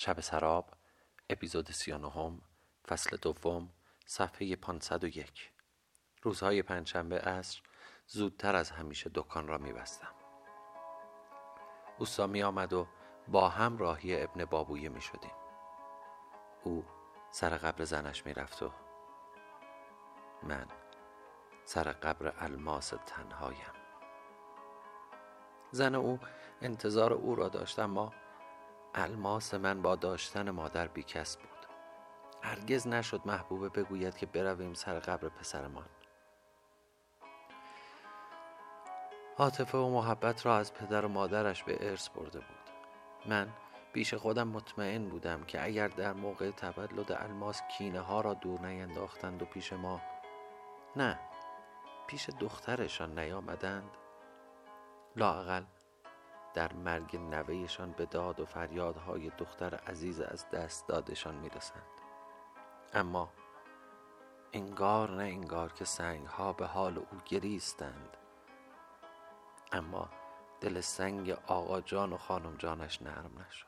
شب سراب اپیزود 39 فصل دوم صفحه 501 روزهای پنجشنبه عصر زودتر از همیشه دکان را میبستم. اوستا می آمد و با هم راهی ابن بابویه می شدیم او سر قبر زنش می رفت و من سر قبر الماس تنهایم. زن او انتظار او را داشت اما الماس من با داشتن مادر بیکس بود. هرگز نشد محبوبه بگوید که برویم سر قبر پسرمان. عاطفه و محبت را از پدر و مادرش به ارث برده بود. من پیش خودم مطمئن بودم که اگر در موقع تولد الماس کینه ها را دور نینداختند و پیش ما نه پیش دخترشان نیامدند. لاقل در مرگ نوهشان به داد و فریادهای دختر عزیز از دست دادشان می‌رسند. اما انگار نه انگار که سنگ ها به حال او گریستند. اما دل سنگ آقا جان و خانم جانش نرم نشد.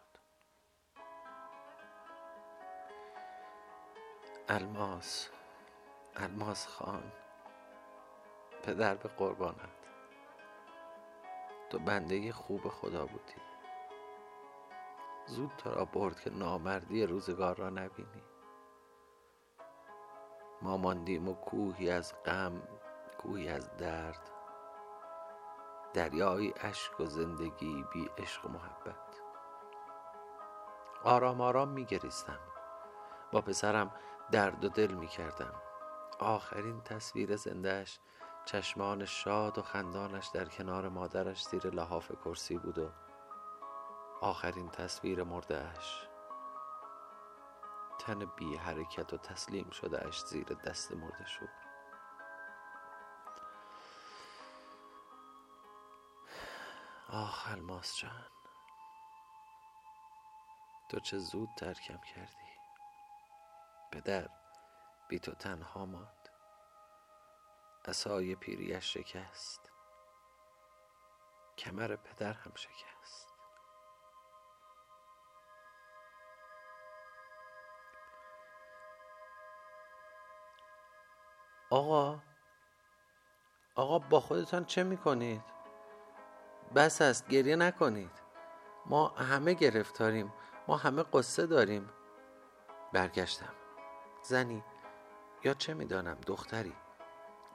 الماس الماس خان پدر به قربانت تو بنده خوب خدا بودی. زود تو را برد که نامردی روزگار را نبینی. ما ماندیم و کوهی از غم کوهی از درد. دریای اشک و زندگی بی عشق و محبت. آرام آرام می گریستم. با پسرم درد و دل می کردم. آخرین تصویر زندهش چشمان شاد و خندانش در کنار مادرش زیر لحاف کرسی بود و آخرین تصویر مردهش تن بی حرکت و تسلیم شده زیر دست مرده شد. آخ الماس جان. تو چه زود ترکم کردی؟ پدر بی تو تنها ماند. اسای پیریش شکست. کمر پدر هم شکست. آقا آقا با خودتان چه می‌کنید؟ بس است گریه نکنید. ما همه گرفتاریم ما همه قصه داریم. برگشتم. زنی یا چه می‌دانم دختری؟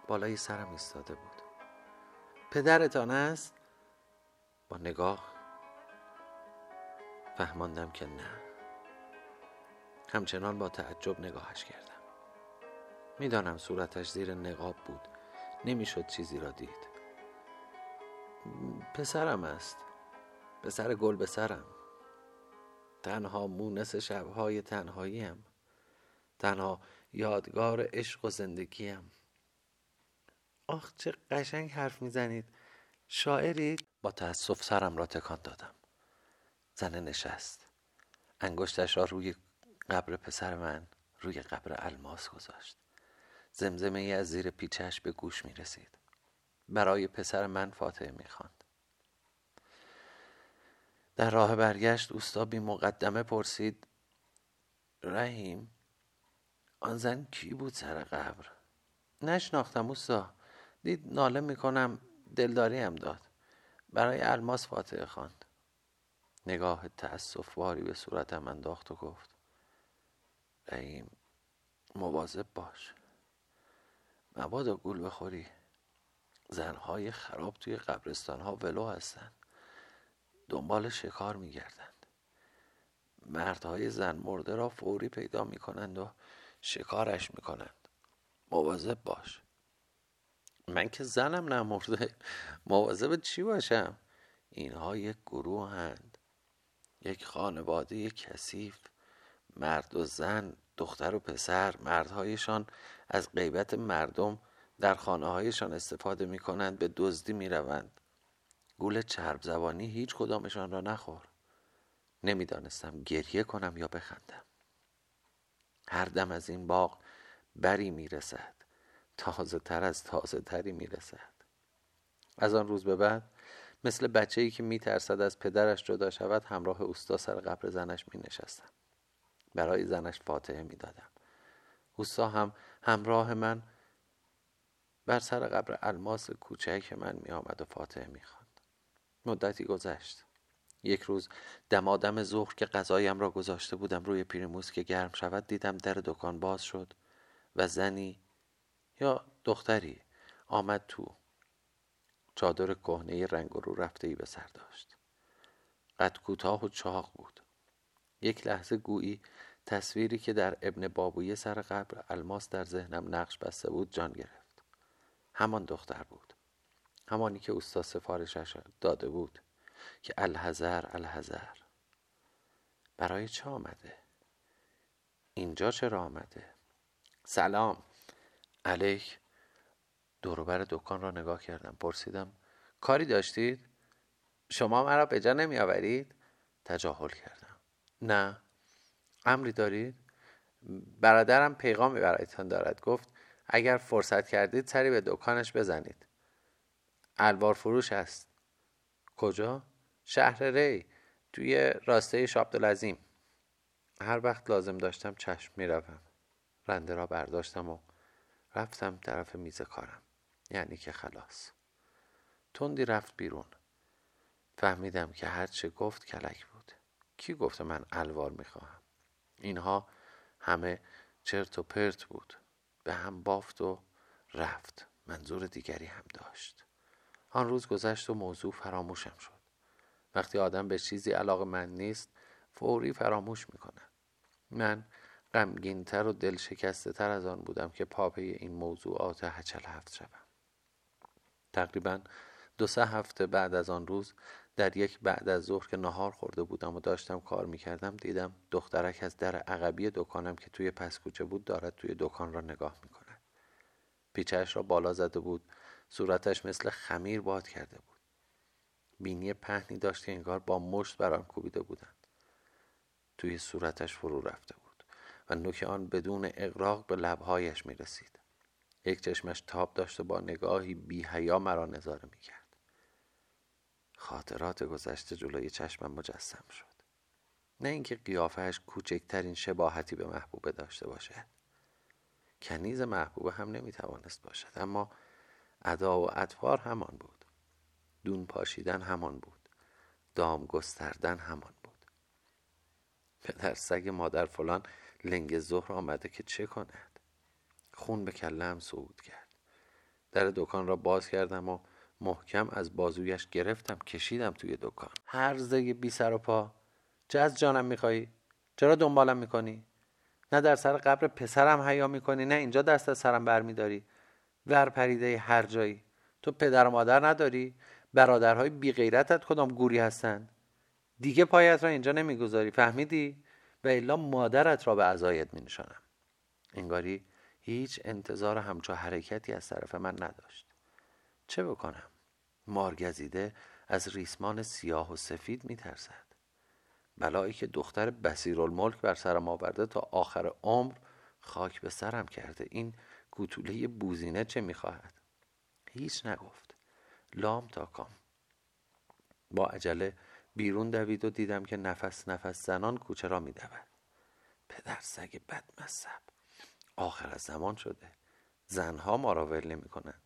بالای سرم ایستاده بود. پدرتان است؟ با نگاه فهماندم که نه. همچنان با تعجب نگاهش کردم. می‌دانم صورتش زیر نقاب بود. نمی‌شد چیزی را دید. پسرم است. پسر گل به سرم. تنها مونس شبهای تنهاییم. تنها یادگار عشق و زندگیم. آخ چه قشنگ حرف می‌زنید. شاعرید؟ با تأسف سرم را تکان دادم. زنه نشست. انگشتش را روی قبر پسر من روی قبر الماس گذاشت. زمزمه ای از زیر پیچش به گوش می رسید برای پسر من فاتحه می خواند. در راه برگشت اوستا بی مقدمه پرسید رحیم آن زن کی بود سر قبر؟ نشناختم اوستا. دید ناله می‌کنم دلداری هم داد. برای الماس فاتحه خواند. نگاه تأسف باری به صورتم انداخت و گفت رحیم مواظب باش. مبادا گول بخوری. زنهای خراب توی قبرستان ها ولو هستن. دنبال شکار میگردند مردهای زن مرده را فوری پیدا می‌کنند و شکارش می‌کنند. مواظب باش. من که زنم نمرده. مواظب چی باشم؟ اینها یک گروه هند یک خانواده کثیف. مرد و زن دختر و پسر. مردهایشان از غیبت مردم در خانه هایشان استفاده می کنند به دزدی می روند گول چرب زبانی هیچ کدامشان را نخور. نمی‌دانستم گریه کنم یا بخندم. هر دم از این باغ بری می رسد تازه تر از تازه تری می رسد از آن روز به بعد مثل بچه ای که میترسد از پدرش جدا شود همراه اوستا سر قبر زنش می نشستم. برای زنش فاتحه می دادم. اوستا هم همراه من بر سر قبر الماس کوچک من می آمد و فاتحه می خواند. مدتی گذشت. یک روز دمادم ظهر که غذایم را گذاشته بودم روی پیرموز که گرم شود دیدم در دکان باز شد و زنی یا دختری آمد تو. چادر کهنه رنگ رو رفته ای به سر داشت. قد کوتاه و چاق بود. یک لحظه گویی تصویری که در ابن بابوی سر قبر الماس در ذهنم نقش بسته بود جان گرفت. همان دختر بود. همانی که استاد سفارشش داده بود که الحذر الحذر. برای چه آمده؟ اینجا چرا آمده؟ سلام. علیک. دوروبر دکان را نگاه کردم پرسیدم کاری داشتید؟ شما مرا به جا نمی آورید؟ تجاهل کردم. نه. امری دارید؟ برادرم پیغامی برایتان دارد. گفت اگر فرصت کردید سری به دکانش بزنید. الوار فروش است. کجا؟ شهر ری توی راسته شابدالعظیم هر وقت لازم داشتم چشم می‌روم. رنده را برداشتم و رفتم طرف میز کارم. یعنی که خلاص. تندی رفت بیرون. فهمیدم که هرچه گفت کلک بود. کی گفته من الوار می‌خواهم؟ اینها همه چرت و پرت بود. به هم بافت و رفت. منظور دیگری هم داشت. آن روز گذشت و موضوع فراموشم شد. وقتی آدم به چیزی علاقه من نیست فوری فراموش می‌کنه. من غمگینتر و دل شکسته تر از آن بودم که پاپه این موضوعات هچل هفت شوم. تقریبا دو سه هفته بعد از آن روز در یک بعد از ظهر که نهار خورده بودم و داشتم کار می‌کردم دیدم دخترک از در عقبی دکانم که توی پس کوچه بود دارد توی دکان را نگاه می‌کند. پیچهش را بالا زده بود صورتش مثل خمیر باد کرده بود. بینی پهنی داشت که انگار با مشت بر آن کوبیده بودند. توی صورتش فرو رفته بود. و نوک آن بدون اقراق به لبهایش می رسید یک چشمش تاب داشت و با نگاهی بی حیا مرا نظاره می کرد خاطرات گذشته جلوی چشمم مجسم شد. نه اینکه قیافهش کوچکترین شباهتی به محبوبه داشته باشد. کنیز محبوبه هم نمی توانست باشد اما ادا و اطوار همان بود. دون پاشیدن همان بود. دام گستردن همان بود. پدر سگ مادر فلان لنگ ظهر آمده که چه کند؟ خون به کلم صعود کرد. در دکان را باز کردم و محکم از بازویش گرفتم کشیدم توی دکان. هر زگ بی سر و پا چه از جانم میخوایی چرا دنبالم می‌کنی؟ نه در سر قبر پسرم حیا می‌کنی نه اینجا دست از سرم برمیداری. ور پریده هر جایی. تو پدر و مادر نداری. برادرهای بی غیرتت کدام گوری هستند دیگه پایت را اینجا نمی‌گذاری فهمیدی؟ و الا مادرت را به عزایت می نشانم انگاری هیچ انتظار همچو حرکتی از طرف من نداشت. چه بکنم؟ مارگزیده از ریسمان سیاه و سفید می ترسد بلایی که دختر بسیرالملک بر سرم آورده تا آخر عمر خاک به سرم کرده. این گوتوله بوزینه چه می‌خواهد؟ هیچ نگفت. لام تا کام. با عجله بیرون دوید و دیدم که نفس نفس زنان کوچه را میدود پدر سگ بد مذهب آخر از زمان شده. زنها ما را ول نمی کنند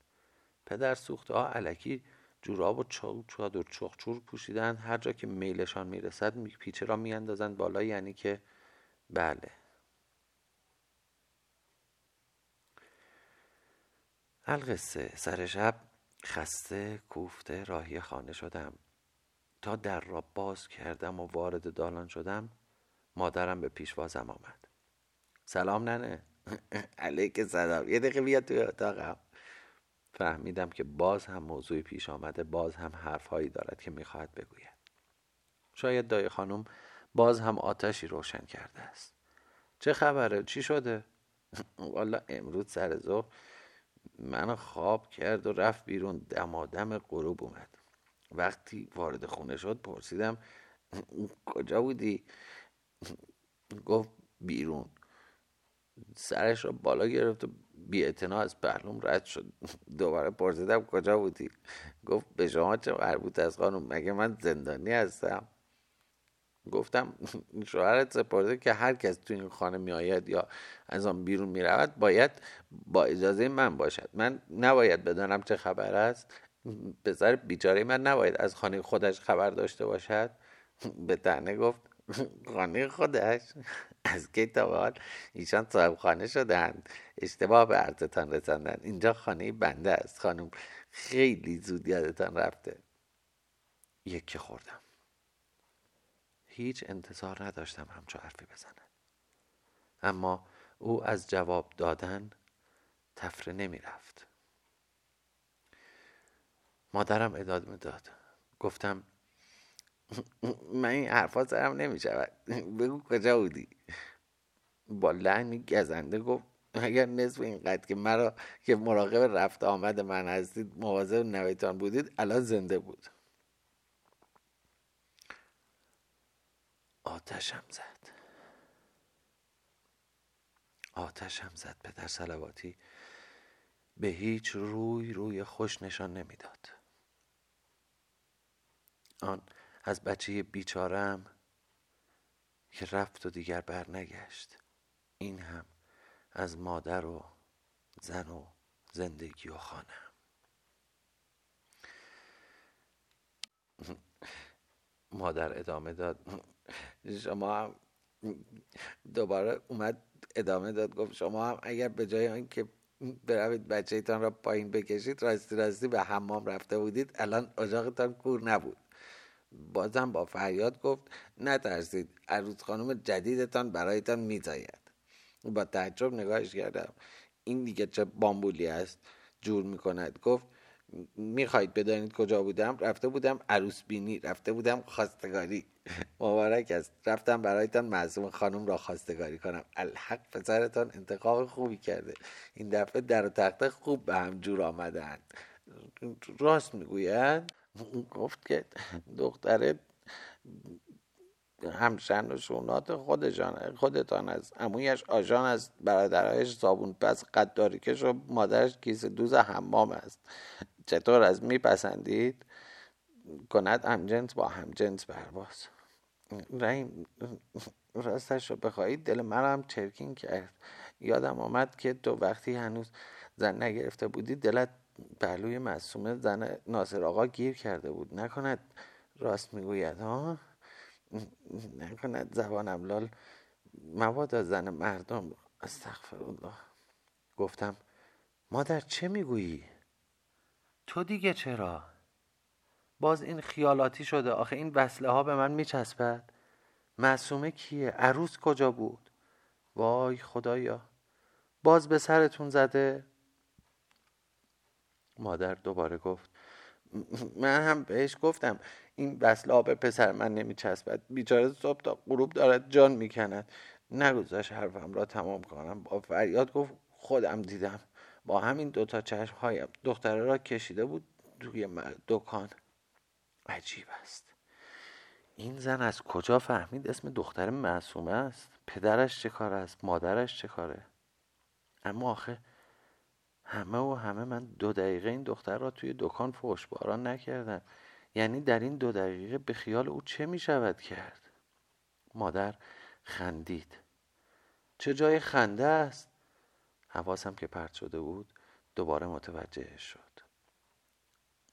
پدر سوخته ها علکی جوراب و چادر چخچور پوشیدن هر جا که میلشان می‌رسد پیچه را میاندازند بالا یعنی که بله. القصه. سر شب خسته کوفته راهی خانه شدم. تا در را باز کردم و وارد دالان شدم مادرم به پیشوازم آمد. سلام ننه. علیک سلام. یه دقیقه بیا توی اتاقم. فهمیدم که باز هم موضوعی پیش آمده باز هم حرفهایی دارد که می‌خواهد بگوید. شاید دای خانم باز هم آتشی روشن کرده است. چه خبره؟ چی شده؟ والا امروز سر ظهر منو خواب کرد و رفت بیرون دمادم غروب اومد. وقتی وارد خونه شد پرسیدم کجا بودی؟ گفت بیرون. سرش را بالا گرفت و بی از پهلوم رد شد. دوباره پرسیدم کجا بودی؟ گفت به شما چه مربوط از خانم؟ مگه من زندانی هستم؟ گفتم شوهرت سپرده که هر کس تو این خانه میآید یا از آن بیرون می‌رود باید با اجازه من باشد. من نباید بدانم چه خبر است. پسر بیچاره من نباید از خانه خودش خبر داشته باشد. به تنه گفت خانه خودش؟ از کی تا حال؟ ایشان صاحب خانه شدند اشتباه به عرضتان رساندن. اینجا خانه بنده است. خانم خیلی زود یادتان رفته. یکی خوردم. هیچ انتظار نداشتم همچو حرفی بزند اما او از جواب دادن تفره نمی رفت مادرم ادامه داد گفتم من این حرفا سرم نمی شود بگو کجا بودی؟ با لحنی گزنده گفت اگر نصف اینقدر که مرا که مراقب رفت آمد من هستید مواظب نویتان بودید الان زنده بود. آتشم زد. آتشم زد پدر سلواتی به هیچ روی روی خوش نشان نمی‌داد. آن از بچه بیچارم که رفت و دیگر برنگشت. این هم از مادر و زن و زندگی و خانم مادر ادامه داد. شما هم دوباره اومد ادامه داد. گفت شما هم اگر به جای که بروید بچه ایتان را پایین بکشید راستی راستی به حمام رفته بودید. الان اجاقتان کور نبود. بازم با فریاد گفت نترسید عروس خانم جدیدتان برایتان میزاید. با تعجب نگاهش کردم. این دیگه چه بامبولی است؟ جور می‌کند. گفت می‌خواهید بدانید کجا بودم؟ رفته بودم عروس بینی رفته بودم خواستگاری. مبارک است. رفتم برایتان معصوم خانم را خواستگاری کنم. الحق پسرتان انتخاب خوبی کرده. این دفعه در و تخته خوب به هم جور آمدند. راست می‌گوید؟ گفت که دختره همشن و شونات خودشان خودتان است. امویش آژان است. برادرایش صابون پس قداری کش و مادرش کیسه دوز حمام است. چطور از میپسندید؟ کند همجنس با همجنس برباز رحیم راستش رو بخواهید دل من هم چرکین کرد. یادم آمد که تو وقتی هنوز زن نگرفته بودی دلت پهلوی معصومه زن ناصر آقا گیر کرده بود. نکند راست می‌گوید ها؟ نکند زبانم لال مواد زن مردم. استغفر الله گفتم مادر چه می‌گویی؟ تو دیگه چرا؟ باز این خیالاتی شده. آخه این وصله ها به من میچسبد. معصومه کیه؟ عروس کجا بود؟ وای خدایا. باز به سرتون زده؟ مادر دوباره گفت من هم بهش گفتم این وصله به پسر من نمیچسبد. بیچاره صبح تا غروب دارد جان می‌کند. نگذاش حرفم را تمام کنم. با فریاد گفت خودم دیدم. با همین دوتا چشم هایم دختره را کشیده بود توی دکان. عجیب است. این زن از کجا فهمید اسم دختر معصومه است؟ پدرش چه کار است؟ مادرش چه کاره؟ اما آخه همه و همه من دو دقیقه این دختر را توی دکان فوشباران نکردم. یعنی در این دو دقیقه به خیال او چه می شود کرد؟ مادر خندید. چه جای خنده است. حواسم که پرت شده بود دوباره متوجه شد.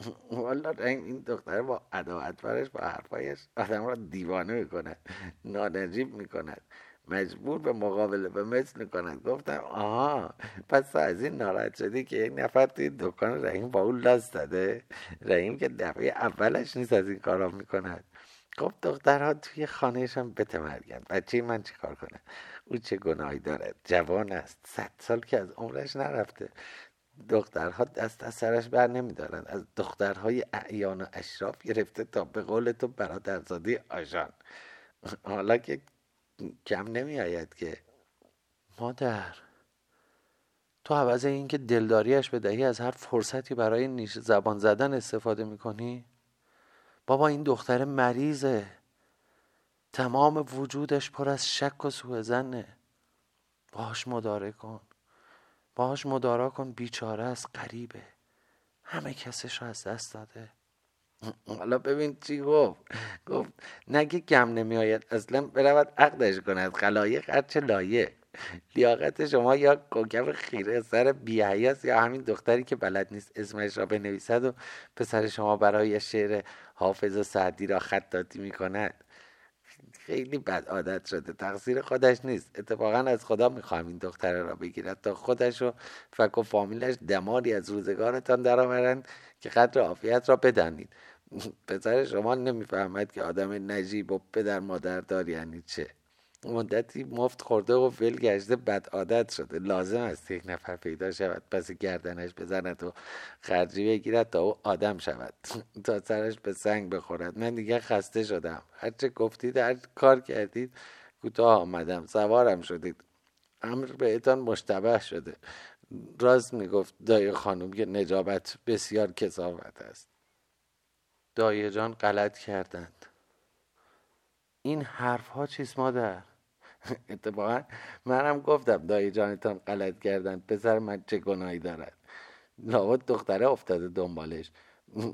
والا این دختر با عداوت با حرفایش آدم را دیوانه می‌کند نانجیب می‌کند. مجبور به مقابله به مثل کند گفتم آها پس از این ناراحت شدی که یک نفر توی دکان رحیم با اون لاست داده رحیم که دفعه اولش نیست از این کارا می‌کند. خب دخترها توی خانهشان بتمرگن. بچه من چیکار کنه؟ او چه گناهی دارد. جوان است. صد سال که از عمرش نرفته. دخترها دست از سرش بر نمیدارند از دخترهای اعیان و اشراف گرفته تا به قول تو برادرزادی آژان. حالا که کم نمی آید که. مادر تو عوض اینکه دلداریش بدهی از هر فرصتی برای نیش زبان زدن استفاده می‌کنی؟ بابا این دختر مریضه. تمام وجودش پر از شک و سوء زنه باش مداره کن. باهاش مدارا کن. بیچاره است غریبه. همه کسش رو از دست داده. حالا ببین چی گفت. گفت نگه گم نمیآید. اصلا برود عقدش کند. خلایق هرچه لایه. لیاقت شما یا کوکب خیره سر بیهیاست یا همین دختری که بلد نیست اسمش را بنویسد و پسر شما برای شعر حافظ و سعدی را خطاطی می کند خیلی بد عادت شده. تقصیر خودش نیست. اتفاقا از خدا می‌خواهم این دختره را بگیرد تا خودش و فک و فامیلش دماری از روزگارتان درآورند که قدر عافیت را بدانید. پسر شما نمی‌فهمد که آدم نجیب و پدر مادردار یعنی چه. مدتی مفت خورده و ول گشته بد عادت شده. لازم است یک نفر پیدا شود پس گردنش بزند و خرجی بگیرد تا او آدم شود. تا سرش به سنگ بخورد. من دیگه خسته شدم. هرچه گفتید هر کار کردید کوتاه آمدم. سوارم شدید. امر بهتان مشتبه شده. راست می‌گفت دای خانم که نجابت بسیار کسافت است. دایه جان غلط کردند. این حرف ها چیست مادر؟ اتفاقا. منم گفتم دایی جانتان غلط کردن. پسر من چه گناهی دارد؟ لابد دختره افتاده دنبالش.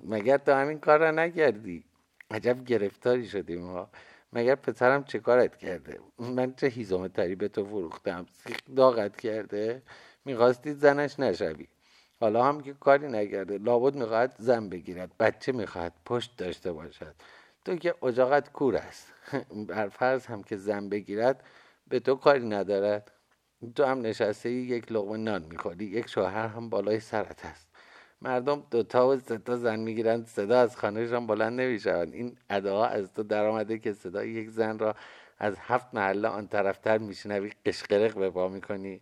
مگر تو همین کار را نکردی؟ عجب گرفتاری شدیم ها مگر پسرم چه کارت کرده؟ من چه هیزم تری به تو فروختم؟ سیخ داغت کرده؟ می‌خواستی زنش نشوی. حالا هم که کاری نکرده. لابد می‌خواهد زن بگیرد. بچه می‌خواهد پشت داشته باشد. تو که اجاقت کور است. بر فرض هم که زن بگیرد به تو کاری ندارد. تو هم نشسته یک لغمه نان می‌خوری یک شوهر هم بالای سرت است مردم دوتا و ستا زن می‌گیرند صدا از خانهشان بلند نمی‌شوند این ادعا از تو درآمده که صدای یک زن را از هفت محله آن طرفتر میشنوی قشقرق به پا می‌کنی.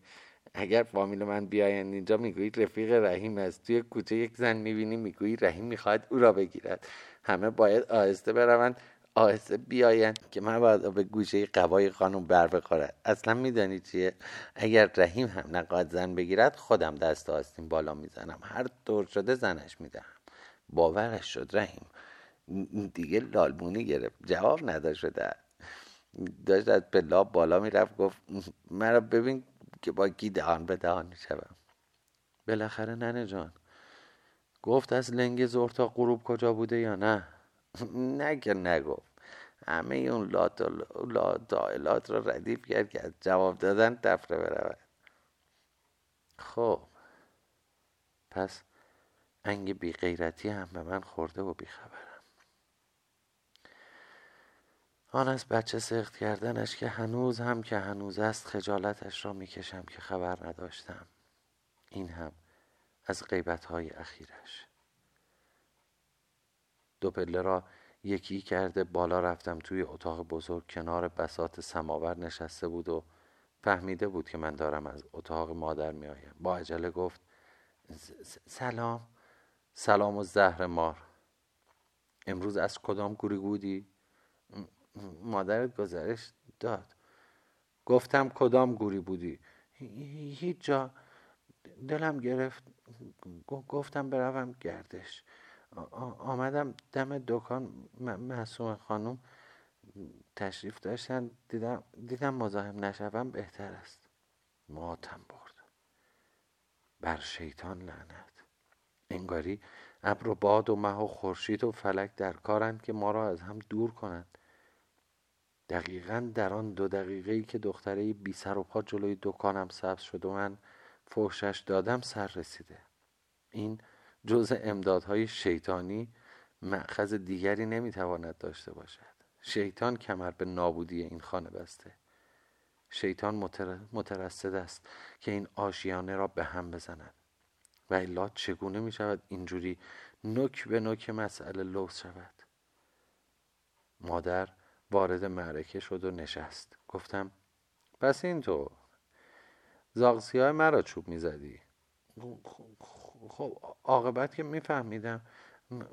اگر فامیل من بیایند اینجا می‌گویی رفیق رحیم است. توی کوچه یک زن می‌بینی می‌گویی رحیم می‌خواهد او را بگیرد. همه باید آهسته بروند. آهسته بیاین که من باید به گوشه قوای خانم بر بخورد. اصلا میدانی چیه؟ اگر رحیم هم نقاد زن بگیرد خودم دست آستین بالا می‌زنم. هر طور شده زنش می‌دهم. باورش شد رحیم. دیگه لالمونی گرفت. جواب نداشت شده. داشت از پلا بالا می‌رفت گفت مرا ببین که با کی دهان به دهان می‌شوم. بالاخره ننه جان. گفت از لنگ زور تا غروب کجا بوده یا نه؟ نه که نگفت. همه اون لات را ردیف کرد که از جواب دادن تفره برود. خب. پس انگ بی غیرتی هم به من خورده و بیخبرم. آن از بچه سخت کردنش که هنوز هم که هنوز است خجالتش را می‌کشم که خبر نداشتم. این هم از غیبت های اخیرش. دو پله را یکی کرده بالا رفتم توی اتاق بزرگ کنار بسات سماور نشسته بود و فهمیده بود که من دارم از اتاق مادر می آیم. با عجله گفت سلام. سلام و زهر مار. امروز از کدام گوری بودی؟ مادرت گزارش داد. گفتم کدام گوری بودی؟ هیچ جا. دلم گرفت. گفتم بروم گردش. آمدم دم دکان معصوم خانم تشریف داشتن دیدم, دیدم مزاحم نشوم بهتر است. ماتم برد. بر شیطان لعنت. انگاری ابر و باد و مه و خورشید و فلک در کارند که ما را از هم دور کنند. دقیقا در آن دو دقیقه ای که دختره بی سر و پا جلوی دکانم سبز شد و من فوشش دادم سر رسیده. این جز امدادهای شیطانی معخذ دیگری نمی‌تواند داشته باشد. شیطان کمر به نابودی این خانه بسته شیطان مترصد است که این آشیانه را به هم بزند. و الا چگونه می شود اینجوری نک به نک مسئله لوس شود؟ مادر وارد معرکه شد و نشست. گفتم پس اینطور. زاغسی های مرا چوب می‌زدی؟ خب عاقبت که میفهمیدم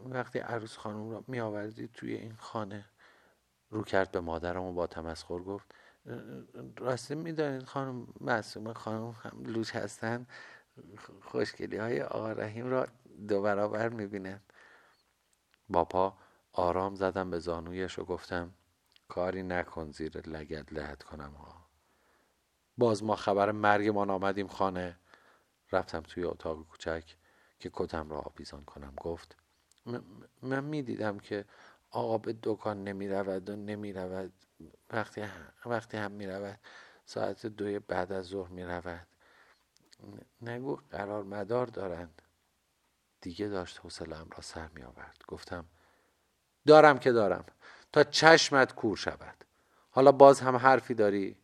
وقتی عروس خانم را می آوردی توی این خانه رو کرد به مادرم و با تمسخر گفت راستی می‌دانید خانم معصوم خانم هم لوچ هستن؟ خوشگلی های آقا رحیم را دو برابر می‌بینن. با پا آرام زدم به زانویش و گفتم کاری نکن زیر لگت لحت کنم ها باز ما خبر مرگمان آمدیم خانه. رفتم توی اتاق کوچک که کتم را آویزان کنم. گفت من می‌دیدم که آقا به دکان نمی رود و نمی رود وقتی هم, وقتی هم می رود ساعت دوی بعد از ظهر می رود نگو قرار مدار دارند. دیگه داشت حوصله‌ام را سر می آورد گفتم دارم که دارم. تا چشمت کور شود. حالا باز هم حرفی داری.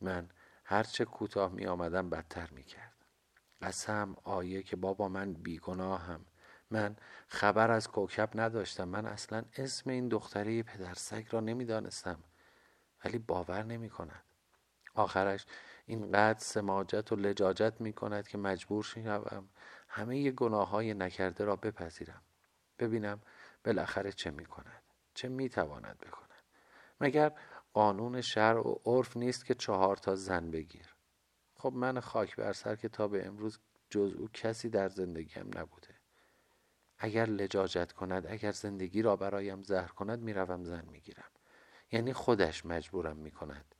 من هرچه کوتاه می آمدم بدتر می کرد قسم آیه که بابا من بیگناهم. من خبر از کوکب نداشتم. من اصلا اسم این دختره پدرسگ را نمی‌دانستم. ولی باور نمی کند آخرش اینقدر سماجت و لجاجت می کند که مجبور شوم همه گناه های نکرده را بپذیرم. ببینم بالاخره چه می کند چه می تواند بکند. مگر قانون شرع و عرف نیست که چهار تا زن بگیر؟ خب من خاک بر سر که تا به امروز جز او کسی در زندگیم نبوده. اگر لجاجت کند اگر زندگی را برایم زهر کند می‌روم زن می‌گیرم. یعنی خودش مجبورم می‌کند.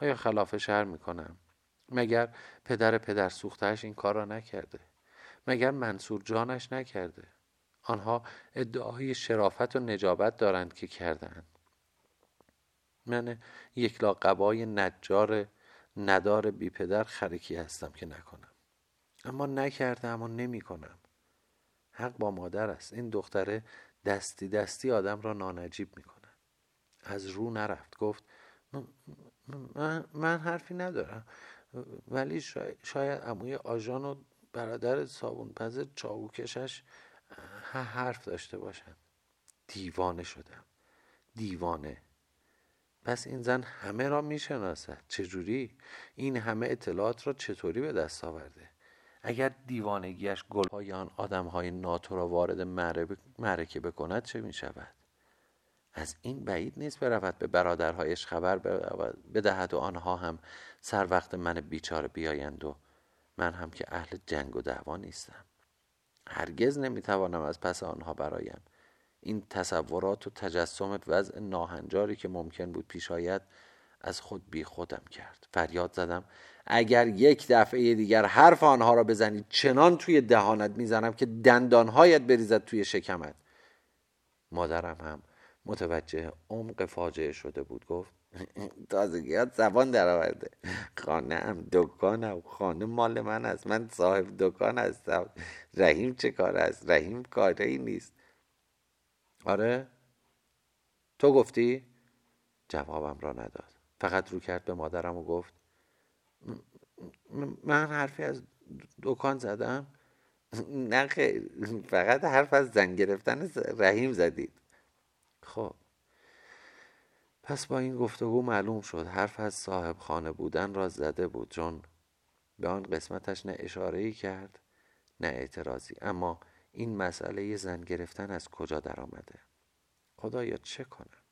آیا خلاف شهر می‌کنم؟ مگر پدر پدر سوختهش این کار را نکرده؟ مگر منصور جانش نکرده؟ آنها ادعای شرافت و نجابت دارند که کردند من یک لاقبای نجار ندار بی پدر خرکی هستم که نکنم. اما نکرده اما نمی کنم حق با مادر است. این دختره دستی دستی آدم را نانجیب می کند از رو نرفت. گفت من, من حرفی ندارم. ولی شاید اموی آژان و برادر صابون پز چاقو کشش حرف داشته باشند. دیوانه شدم. دیوانه. پس این زن همه را می‌شناسد. چجوری؟ این همه اطلاعات را چطوری به دست آورده؟ اگر دیوانگیش گلهای آن آدمهای ناتو را وارد معرکه بکند چه می شود از این بعید نیست برود به برادرهایش خبر بدهد و آنها هم سر وقت من بیچاره بیایند و من هم که اهل جنگ و دعوا نیستم. هرگز نمی‌توانم از پس آنها برایم این تصورات و تجسم وضع ناهنجاری که ممکن بود پیش آید از خود بی خودم کرد. فریاد زدم اگر یک دفعه دیگر حرف آنها را بزنید چنان توی دهانت می‌زنم که دندانهایت بریزد توی شکمت. مادرم هم متوجه عمق فاجعه شده بود. گفت تازگیات زبان درآورده خانه هم دکانم خانه مال من است. من صاحب دکان هستم. رحیم چه کار است؟ رحیم کاره ای نیست. آره. تو گفتی؟ جوابم را نداد. فقط رو کرد به مادرم و گفت من حرفی از دکان زدم. نه فقط حرف از زن گرفتن رحیم زدید. خب. پس با این گفتگو معلوم شد حرف از صاحب خانه بودن را زده بود چون به آن قسمتش نه اشاره کرد نه اعتراضی. اما این مسئله زن گرفتن از کجا در آمده خدایا چه کنم؟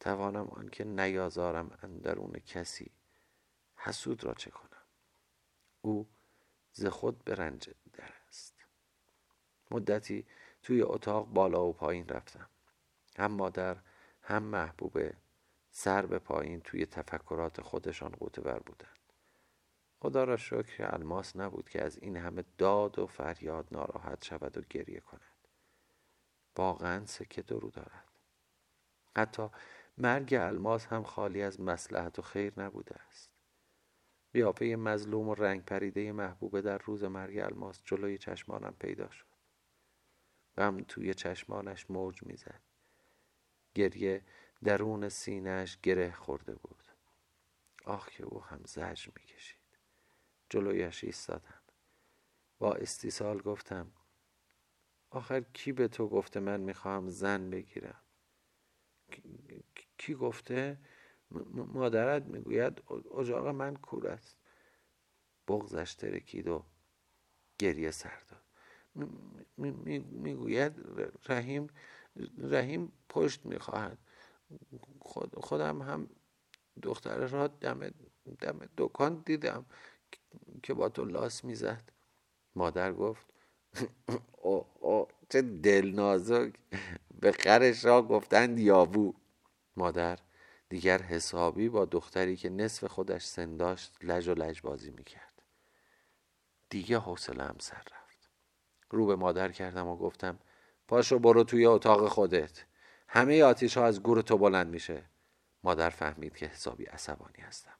توانم آنکه نیازارم اندرون کسی حسود را چه کنم؟ او ز خود به رنج در است. مدتی توی اتاق بالا و پایین رفتم. هم مادر هم محبوبه سر به پایین توی تفکرات خودشان قوتور بودند. خدا را شکر الماس نبود که از این همه داد و فریاد ناراحت شود و گریه کند. واقعا سکه درو دارد. حتی مرگ الماس هم خالی از مسلحت و خیر نبوده است. قیافه مظلوم و رنگ پریده محبوبه در روز مرگ الماس جلوی چشمانم پیدا شد. غم توی چشمانش موج می‌زد. گریه درون سینهش گره خورده بود. آخ که او هم زج می‌کشید. جلویش ایستادم با استیصال گفتم آخر کی به تو گفته من می‌خواهم زن بگیرم؟ کی گفته؟ مادرت می‌گوید اجاق من کور است. بغزش ترکید و گریه سر داد. می‌گوید رحیم رحیم پشت می‌خواهد. خودم هم دختره را دم, دم دکان دیدم. که با تو لاس می‌زد. مادر گفت او او چه دل نازک به خرش را گفتند یابو مادر دیگر حسابی با دختری که نصف خودش سنداشت لج و لج بازی می‌کرد. دیگه حوصله‌ام سر رفت. رو به مادر کردم و گفتم پاشو برو توی اتاق خودت. همه آتیش ها از گور تو بلند میشه. مادر فهمید که حسابی عصبانی هستم.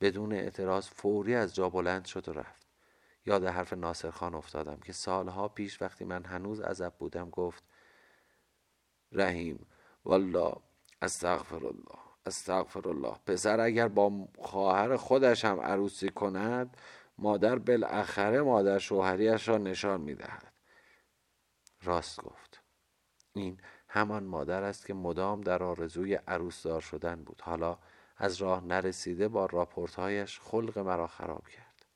بدون اعتراض فوری از جا بلند شد و رفت. یاد حرف ناصر خان افتادم که سالها پیش وقتی من هنوز عذب بودم گفت رحیم والله استغفر الله استغفر الله پسر اگر با خواهر خودش هم عروسی کند مادر بالاخره مادر شوهریش را نشان می‌دهد. راست گفت. این همان مادر است که مدام در آرزوی عروسدار شدن بود. حالا از راه نرسیده با راپورتهایش خلق مرا خراب کرد.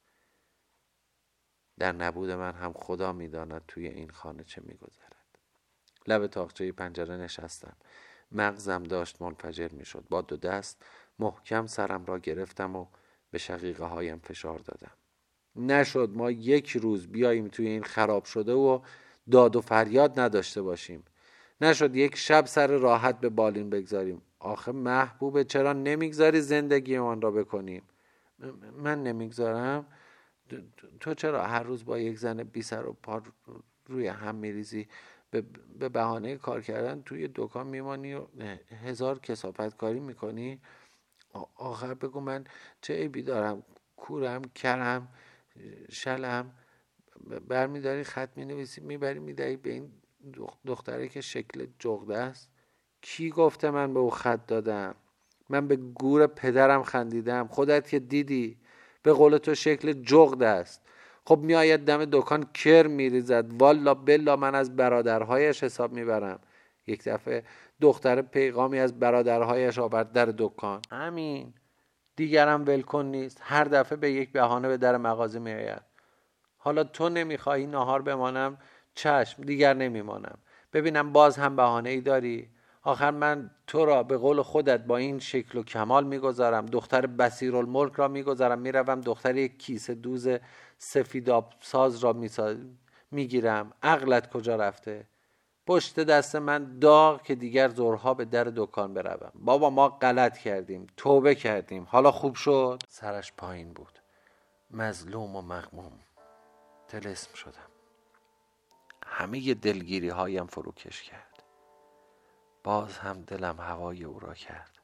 در نبود من هم خدا می‌داند توی این خانه چه میگذرد. لب تاقچه پنجره نشستم. مغزم داشت منفجر می‌شد. با دو دست محکم سرم را گرفتم و به شقیقه هایم فشار دادم. نشد ما یک روز بیاییم توی این خراب شده و داد و فریاد نداشته باشیم. نشد یک شب سر راحت به بالین بگذاریم. آخه محبوبه چرا نمی‌گذاری زندگیمان را بکنیم من نمی‌گذارم. تو چرا هر روز با یک زن بی سر و پا روی هم میریزی؟ به بهانه کار کردن توی دکان میمانی و هزار کسافت کاری می‌کنی آخر بگو من چه عیبی دارم؟ کورم کرم شلم برمیداری خط می‌نویسی می‌بری می‌دهی به این دختره که شکل جغده است؟ کی گفته من به او خط دادم؟ من به گور پدرم خندیدم. خودت که دیدی به قول تو شکل جغد است. خب میآید دم دکان کر میریزد. والا بلا من از برادرهایش حساب می‌برم. یک دفعه دختر پیغامی از برادرهایش آورد در دکان. همین دیگرم ولکن نیست. هر دفعه به یک بهانه به در مغازه میآید. حالا تو نمی‌خواهی ناهار بمانم چشم دیگر نمیمانم. ببینم باز هم بهانه ای داری؟ آخر من تو را به قول خودت با این شکل و کمال می‌گذارم. دختر بسیرالملک را می‌گذارم. می‌روم دختر یک کیسه دوز سفیداب ساز را می‌گیرم. عقلت کجا رفته؟ پشت دست من داغ که دیگر زورها به در دکان بروم. بابا ما غلط کردیم. توبه کردیم. حالا خوب شد؟ سرش پایین بود. مظلوم و مغموم. تلسم شدم. همه دلگیری هایم فروکش کرد. باز هم دلم هوای او را کرد.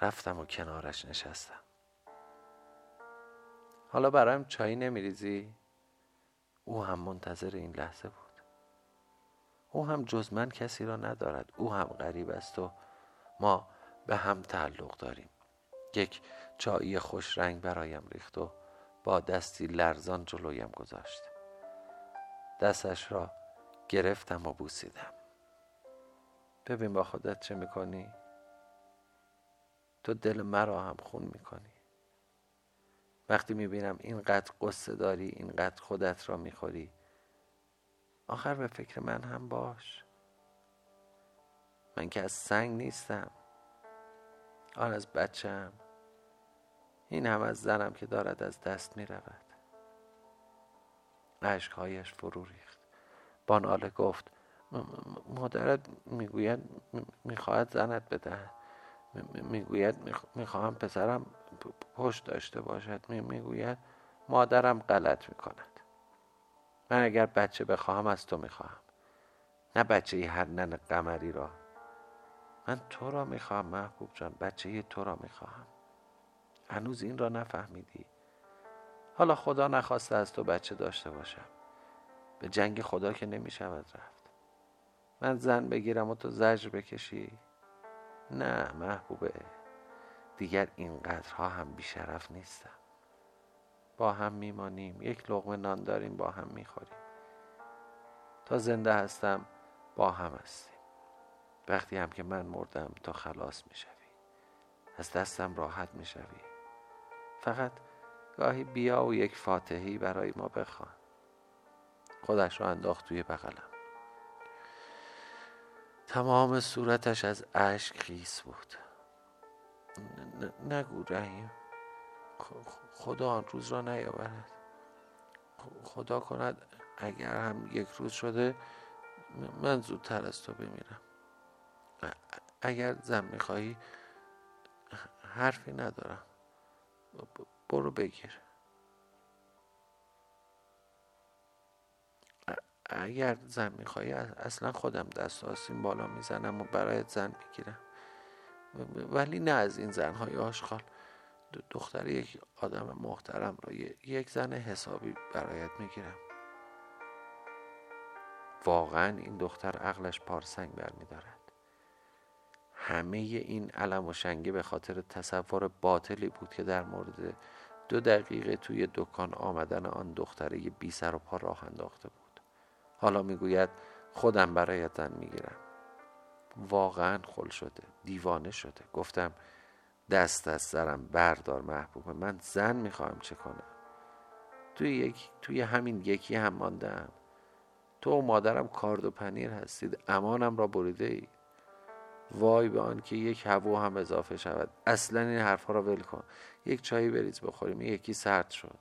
رفتم و کنارش نشستم. حالا برایم چای نمیریزی؟ او هم منتظر این لحظه بود. او هم جز من کسی را ندارد. او هم غریب است و ما به هم تعلق داریم. یک چایی خوش رنگ برایم ریخت و با دستی لرزان جلویم گذاشت. دستش را گرفتم و بوسیدم. ببین با خودت چه می‌کنی. تو دل مرا هم خون می‌کنی. وقتی می‌بینم اینقدر قصه داری اینقدر خودت را می‌خوری آخر به فکر من هم باش. من که از سنگ نیستم. آن از بچم. این هم از زنم که دارد از دست می‌رود. عشقهایش فرو ریخت. باناله گفت مادرت می‌گوید می‌خواهد زنت بدهد. می‌گوید می‌خواهم پسرم پشت داشته باشد. می‌گوید مادرم غلط می‌کند. من اگر بچه بخواهم از تو می‌خواهم. نه بچه هر نن قمری را. من تو را می‌خواهم محبوب جان. بچه تو را می‌خواهم. هنوز این را نفهمیدی. حالا خدا نخواسته از تو بچه داشته باشم. به جنگ خدا که نمی‌شود رفت. من زن بگیرم و تو زجر بکشی؟ نه محبوبه. دیگر اینقدرها هم بیشرف نیستم. با هم میمانیم یک لغمه نان داریم با هم می‌خوریم. تا زنده هستم با هم هستیم. وقتی هم که من مردم تا خلاص می‌شوی. از دستم راحت می‌شوی. فقط گاهی بیا و یک فاتحی برای ما بخوان. خودش را انداخت توی بغلم. تمام صورتش از اشک خیس بود. نگو رحیم. خدا آن روز را نیاورد. خدا کند اگر هم یک روز شده من زودتر از تو بمیرم. اگر زن می‌خواهی حرفی ندارم. برو بگیر. اگر زن میخوایی اصلا خودم دست آسین بالا می‌زنم و برایت زن می‌گیرم. ولی نه از این زنهای آشغال. دختر یک آدم محترم را یک زن حسابی برایت می‌گیرم. واقعا این دختر عقلش پارسنگ برمیدارد. همه این علم و شنگه به خاطر تصور باطلی بود که در مورد دو دقیقه توی دکان آمدن آن دختره بی سر و پا راه انداخته بود. حالا می‌گوید خودم برایت زن می‌گیرم. واقعا خل شده دیوانه شده. گفتم دست از سرم بردار محبوب. من زن می‌خواهم چه کنم؟ توی, یک، توی همین یکی هم ماندم. تو و مادرم کارد و پنیر هستید. امانم را بریده اید وای به آن که یک هوا هم اضافه شود. اصلا این حرفها را ول کن. یک چایی بریز بخوریم. یکی سرد شد.